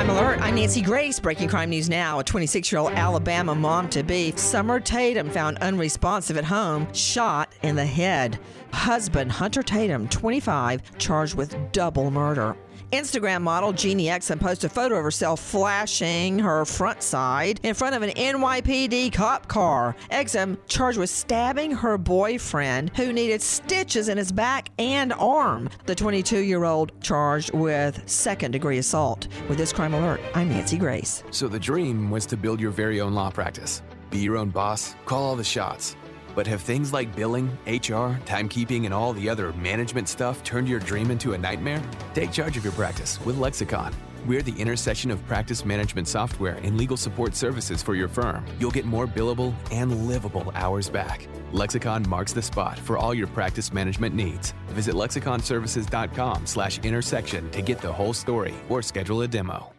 Crime Alert. I'm Nancy Grace. Breaking crime news now. A 26 year old Alabama mom to be, Summer Tatum, found unresponsive at home, shot in the head. Husband Hunter Tatum, 25, charged with double murder. Instagram model Jeannie Exum posted a photo of herself flashing her front side in front of an NYPD cop car. Exum charged with stabbing her boyfriend who needed stitches in his back and arm. The 22 year old charged with second degree assault. With this crime alert, I'm Nancy Grace. So the dream was to build your very own law practice, be your own boss, call all the shots. But have things like billing, HR, timekeeping, and all the other management stuff turned your dream into a nightmare? Take charge of your practice with Lexicon. We're the intersection of practice management software and legal support services for your firm. You'll get more billable and livable hours back. Lexicon marks the spot for all your practice management needs. Visit lexiconservices.com slash intersection to get the whole story or schedule a demo.